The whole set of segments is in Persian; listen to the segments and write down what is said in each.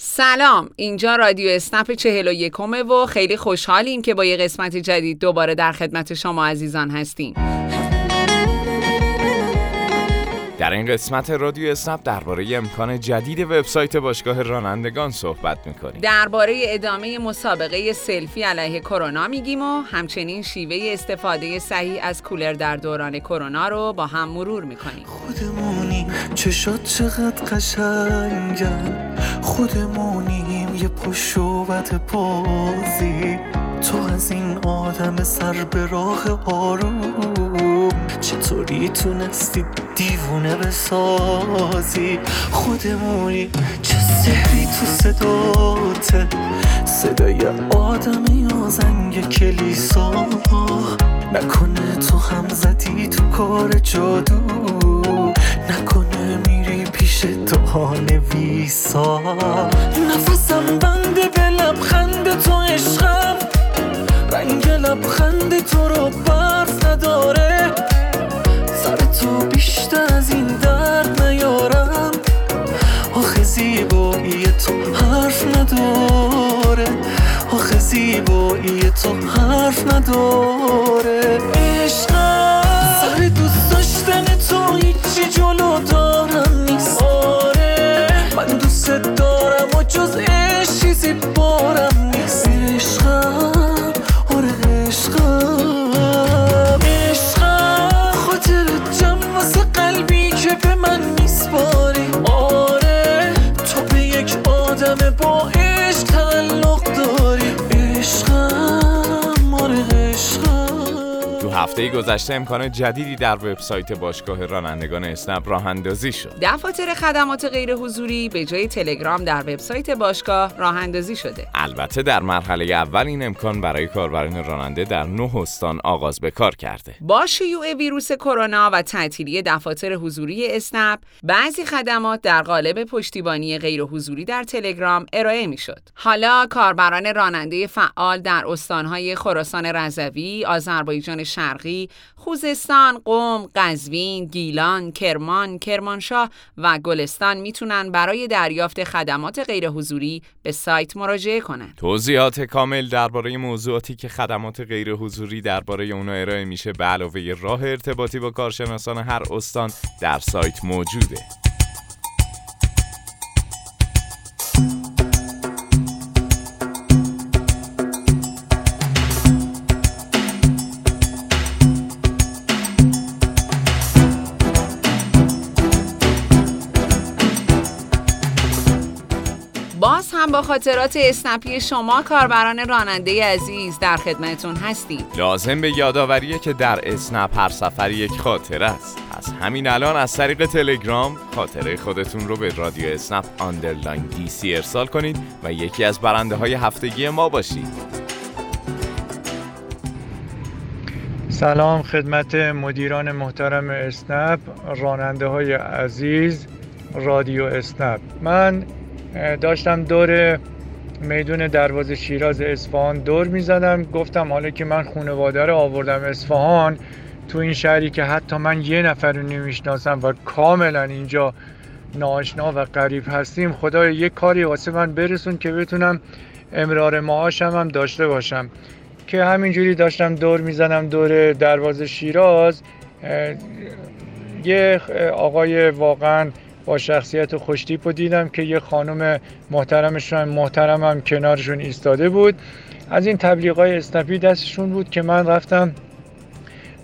سلام اینجا رادیو اسنپ چهل و یکمه و خیلی خوشحالیم که با یه قسمت جدید دوباره در خدمت شما عزیزان هستیم. در این قسمت رادیو اسنپ درباره امکان جدید وبسایت باشگاه رانندگان صحبت می‌کنیم. درباره ادامه مسابقه سلفی علیه کرونا میگیم و همچنین شیوه استفاده صحیح از کولر در دوران کرونا رو با هم مرور می‌کنیم. خودمونی چشات چقدر قشنگن خودمونیم. یه پشوبت پوزی. تو از این آدم سر به راه آروم. چطوری تونستی دیوونه بسازی؟ خودمونی چه سهری تو صداته صدای آدمی زنگ کلیسا. نکنه تو هم زدی تو کار جادو. نکنه میری پیش تو نویسا نفسم بنده به لبخند تو عشقم. رنگ لبخند تو رو آخه زیبایی تو حرف نداره. عشقم هفته گذشته امکان جدیدی در وبسایت باشگاه رانندگان اسنپ راه اندازی شد. دفاتر خدمات غیر حضوری به جای تلگرام در وبسایت باشگاه راه اندازی شده. البته در مرحله اول این امکان برای کاربران راننده در نه استان آغاز به کار کرده. با شیوع ویروس کرونا و تعطیلی دفاتر حضوری اسنپ بعضی خدمات در قالب پشتیبانی غیر حضوری در تلگرام ارائه می‌شد. حالا کاربران راننده فعال در استانهای خراسان رضوی آذربایجان شرقی خوزستان قم قزوین گیلان کرمان کرمانشاه و گلستان می‌تونن برای دریافت خدمات غیر حضوری به سایت مراجعه کنند توضیحات کامل درباره موضوعاتی که خدمات غیر حضوری درباره اونا ارائه میشه به علاوه راه ارتباطی با کارشناسان هر استان در سایت موجوده. باز هم با خاطرات اسنپی شما کاربران راننده عزیز در خدمتون هستیم. لازم به یادآوریه که در اسنپ هر سفر یک خاطره است. پس همین الان از طریق تلگرام خاطره خودتون رو به رادیو اسنپ underline DC ارسال کنید و یکی از برنده های هفتگی ما باشید. سلام خدمت مدیران محترم اسنپ راننده های عزیز رادیو اسنپ. من داشتم دور میدون دروازه شیراز اصفهان دور می‌زدم. گفتم حالا که من خانواده رو آوردم اصفهان تو این شهری که حتی من یه نفر رو نمی‌شناسم و کاملا اینجا ناآشنا و غریب هستیم خدای یه کاری واسه من برسون که بتونم امرار معاشم هم داشته باشم. که همینجوری داشتم دور می‌زنم دور دروازه شیراز یه آقای واقعا با شخصیت خوشتیپ رو دیدم که یه خانم محترمشون محترمم کنارشون ایستاده بود. از این تبلیغای اسنپی دستشون بود که من رفتم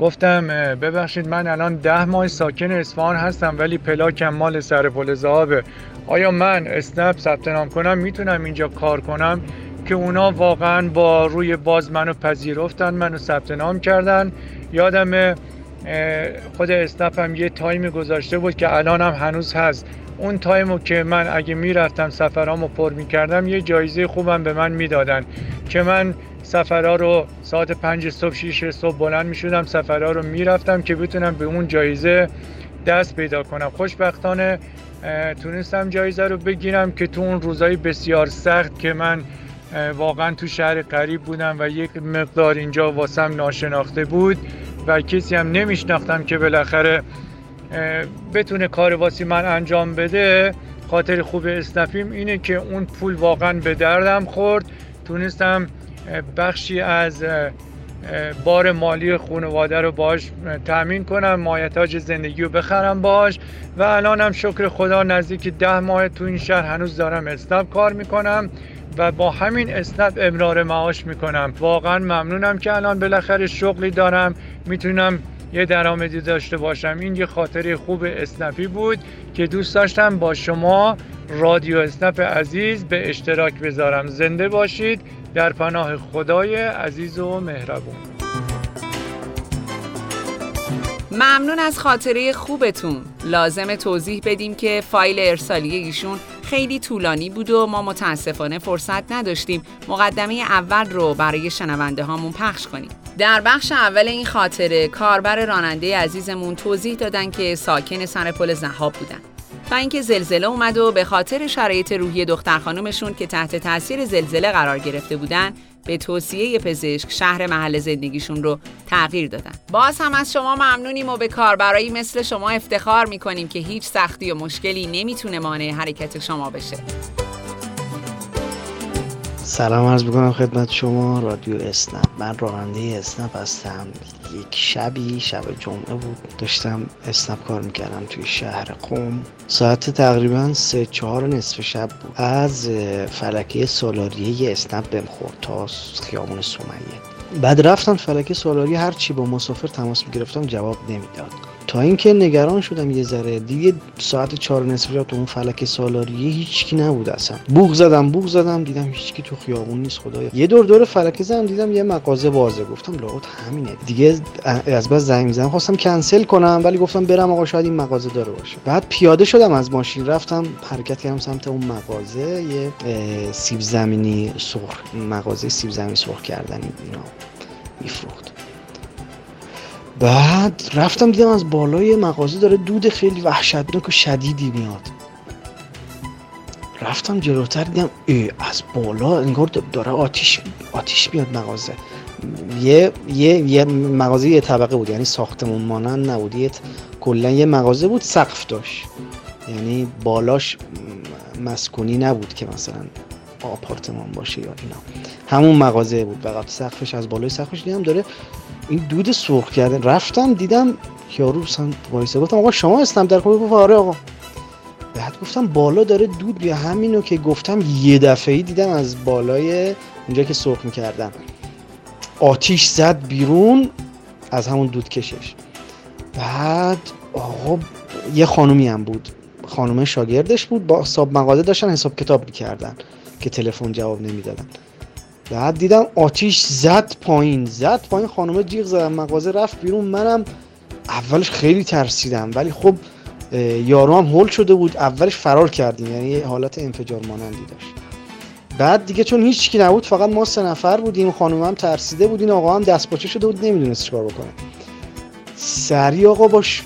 گفتم ببخشید من الان ده ماه ساکن اصفهان هستم ولی پلاکم مال سر پل زهابه آیا من اسنپ ثبت نام کنم؟ می‌تونم اینجا کار کنم؟ که اونا واقعا با روی باز منو پذیرفتن منو ثبت نام کردن. یادم خود اسنپ هم یه time ی گذاشته بود که الان هم هنوز هست. اون time و که من اگه می‌رفتم سفرامو پر می‌کردم یه جایزه خوبم به من می‌دادن که من سفرها رو ساعت پنج صبح شیش صبح بلند می‌شدم سفرها رو می‌رفتم که بتونم به اون جایزه دست پیدا کنم. خوشبختانه تونستم جایزه رو بگیرم که تو اون روزهای بسیار سخت که من واقعا تو شهر قریب بودم و یک مقدار اینجا واسم ناشناخته بود. و کسی هم نمیشناختم که بالاخره بتونه کار واسی من انجام بده خاطر خوب اسنپیم اینه که اون پول واقعا به دردم خورد. تونستم بخشی از بار مالی خانواده رو باش تأمین کنم مایتاج زندگی رو بخرم باش و الانم شکر خدا نزدیک ده ماه تو این شهر هنوز دارم اسنپ کار می‌کنم. و با همین اسنپ امرار معاش می‌کنم. واقعا ممنونم که الان بالاخره شغلی دارم. می‌تونم یه درآمدی داشته باشم. این یه خاطره خوب اسنپی بود که دوست داشتم با شما رادیو اسنپ عزیز به اشتراک بذارم. زنده باشید. در پناه خدای عزیز و مهربون. ممنون از خاطره خوبتون. لازم توضیح بدیم که فایل ارسالی ایشون خیلی طولانی بود و ما متاسفانه فرصت نداشتیم مقدمه اول رو برای شنونده هامون پخش کنیم. در بخش اول این خاطره کاربر راننده عزیزمون توضیح دادن که ساکن سر پل زهاب بودن. و اینکه زلزله اومد و به خاطر شرایط روحی دختر خانومشون که تحت تاثیر زلزله قرار گرفته بودن به توصیه پزشک شهر محل زندگیشون رو تغییر دادن. باز هم از شما ممنونیم و به کاربرایی مثل شما افتخار می‌کنیم که هیچ سختی و مشکلی نمی‌تونه مانع حرکت شما بشه. سلام عرض بکنم خدمت شما رادیو اسنپ من راننده اسنپ هستم یک شبی شب جمعه بود. داشتم اسنپ کار می‌کردم توی شهر قوم. ساعت تقریبا سه چهار نصف شب بود. از فلکه سولاریه اسنپ بهم خورد تا خیابون سمیه. بعد رفتم فلکه سولاری هر چی با مسافر تماس می‌گرفتم جواب نمی‌داد. تا اینکه نگران شدم یه ذره. دیگه ساعت چهار نصف تو اون فلک سالاریه هیچکی نبود اصلا. بوغ زدم بوغ زدم دیدم هیچکی تو خیابون نیست خدایا. یه دور دور فلک زدم دیدم یه مغازه بازه. گفتم لاغت همینه. دیگه از بس زنگ زدم خواستم کنسل کنم ولی گفتم برم آقا شاید این مغازه داره باشه. بعد پیاده شدم از ماشین. رفتم حرکت کردم سمت اون مغازه یه سیب زمینی سرخ مغازه سیب زمینی سرخ کردنی اینا میفروخت. بعد رفتم دیدم از بالای مغازه داره دود خیلی وحشتناک و شدیدی میاد. رفتم جلوتر دیدم ای از بالا انگار داره آتیش آتیش میاد مغازه. یه یه یه مغازه یه طبقه بود یعنی ساختمون مانند نبود. یه کلا یه مغازه بود سقف داشت. یعنی بالاش مسکونی نبود که مثلا آپارتمان باشه یا اینا. همون مغازه بود فقط سقفش از بالای سقفش دیدم داره این دود سرخ کرده رفتم دیدم یارو سن وایسه گفتم آقا شما هستم. در خوبی گفت آره آقا. بعد گفتم بالا داره دود بیا همینو که گفتم یه دفعه دیدم از بالای اونجا که سرخ می‌کردم. آتیش زد بیرون از همون دود کشش. بعد آقا یه خانومی هم بود. خانومه شاگردش بود. با حساب مقاله داشتن حساب کتاب می‌کردن که تلفن جواب نمی‌دادن. بعد دیدم آتیش زد پایین زد پایین خانم جیغ زدم مغازه رفت بیرون. منم اولش خیلی ترسیدم ولی خب یارو هم هول شده بود. اولش فرار کردیم یعنی حالت انفجار مانندی داشت. بعد دیگه چون هیچ کی نبود فقط ما سه نفر بودیم. خانم هم ترسیده بود این آقا هم دست پاچه شده بود نمی‌دونست چیکار بکنه. سری آقا باش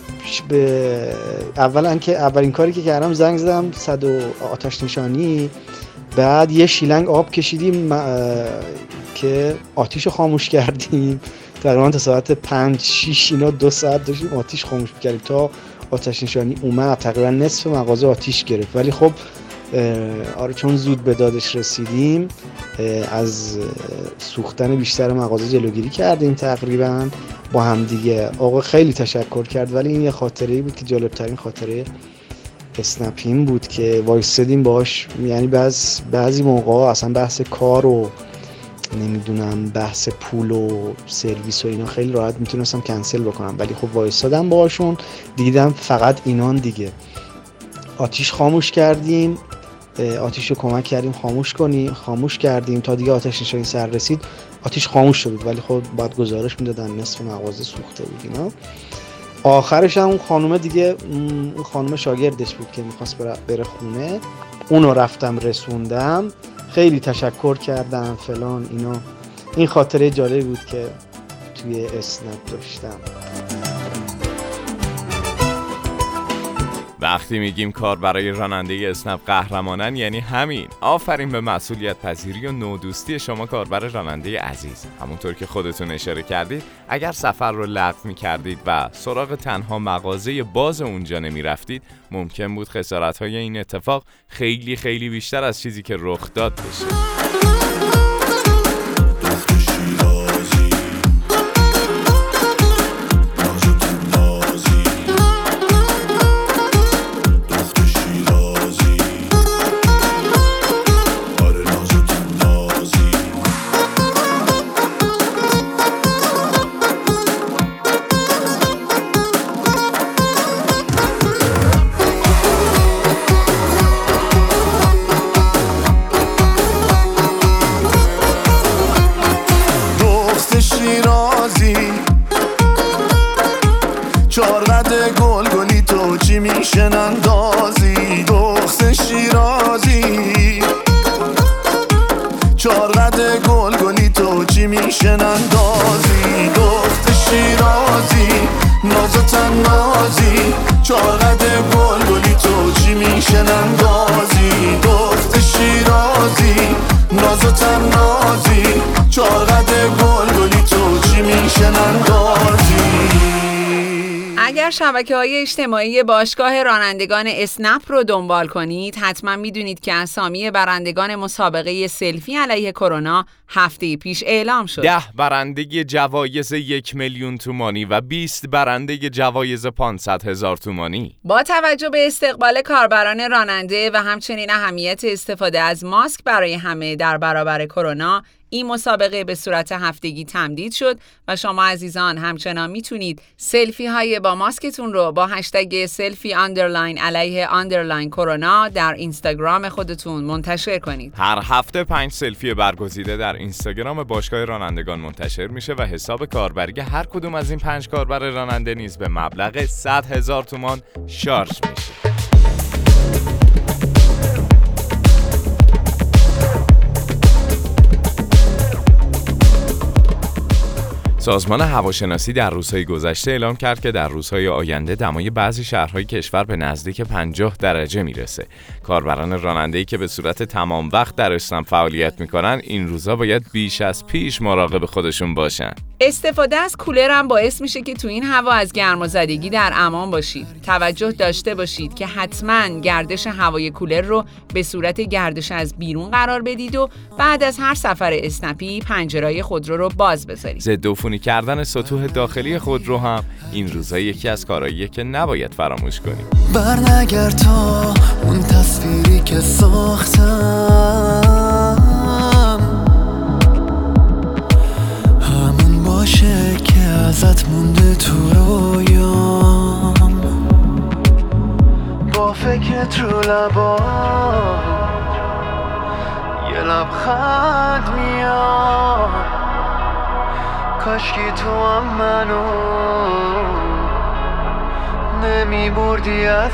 به اولا که اولین کاری که کردم زنگ زدم صد و آتش نشانی. بعد یه شیلنگ آب کشیدیم که آتیش رو خاموش کردیم. تقریبا تا ساعت 5 6 اینا دو ساعت داشتیم آتیش خاموش کردیم تا آتش نشانی اومد. تقریبا نصف مغازه آتیش گرفت. ولی خب آره چون زود به دادش رسیدیم از سوختن بیشتر مغازه جلوگیری کردیم تقریبا. با هم دیگه آقا خیلی تشکر کرد ولی این یه خاطره بود که جالبترین خاطره اسنپین بود که وایستدیم باش یعنی بعض بعضی موقع اصلا بحث کار و نمی‌دونم بحث پول و سرویس و اینا خیلی راحت می‌تونستم کنسل بکنم. ولی خب وایستادم باشون دیدم فقط اینان دیگه. آتیش خاموش کردیم. آتیش رو کمک کردیم خاموش کنی خاموش کردیم. تا دیگه آتش نشانی سر رسید آتیش خاموش شد. ولی خب باید گزارش می‌دادن نصف مغازه سوخته بود اینا. آخرش هم اون خانومه دیگه اون خانومه شاگردش بود که می‌خواست بره خونه. اونو رفتم رسوندم. خیلی تشکر کردم فلان اینا. این خاطره جالبی بود که توی اسنپ داشتم. وقتی میگیم کار برای راننده اسنپ قهرمانن یعنی همین. آفرین به مسئولیت پذیری و نودوستی شما کاربر راننده عزیز. همونطور که خودتون اشاره کردید اگر سفر رو لغو می کردید و سراغ تنها مغازه باز اونجا نمی رفتید ممکن بود خسارت های این اتفاق خیلی خیلی بیشتر از چیزی که رخ داد بشه. اگر شبکه های اجتماعی باشگاه رانندگان اسنپ رو دنبال کنید. حتما می‌دونید که اسامی برندگان مسابقه سلفی علیه کرونا هفته پیش اعلام شد. ده برنده جوایز یک میلیون تومانی و 20 برنده جوایز 500 هزار تومانی. با توجه به استقبال کاربران راننده و همچنین اهمیت استفاده از ماسک برای همه در برابر کرونا این مسابقه به صورت هفتگی تمدید شد و شما عزیزان همچنان می‌تونید سلفی های با ماسکتون رو با هشتگ سلفی underline علیه underline کرونا در اینستاگرام خودتون منتشر کنید. هر هفته پنج سلفی برگزیده در اینستاگرام باشگاه رانندگان منتشر میشه و حساب کاربری هر کدوم از این پنج کاربر راننده نیز به مبلغ 100 هزار تومان شارژ میشه. سازمان هواشناسی در روزهای گذشته اعلام کرد که در روزهای آینده دمای بعضی شهرهای کشور به نزدیک 50 درجه می‌رسه. کاربران راننده‌ای که به صورت تمام وقت در اسلام فعالیت می‌کنن این روزا باید بیش از پیش مراقب خودشون باشن. استفاده از کولر هم باعث میشه که تو این هوا از گرمازدگی در امان باشید. توجه داشته باشید که حتما گردش هوای کولر رو به صورت گردش از بیرون قرار بدید و بعد از هر سفر اسنپی پنجرهای خودرو رو باز بذارید. ضد عفونی کردن سطوح داخلی خودرو هم این روزا یکی از کارهاییه که نباید فراموش کنیم. برنگرد تا اون تصویری که ساختم. باشه که ازت مونده تو رویام. با فکر رو لبا یه لبخند میاد کاشکی تو هم منو نمی بردی از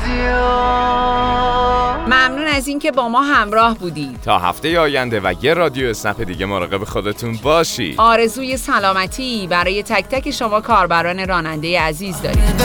ممنون از اینکه با ما همراه بودید. تا هفته آینده و یه رادیو اسنپ دیگه مراقب خودتون باشید. آرزوی سلامتی برای تک تک شما کاربران راننده عزیز داریم. یعنی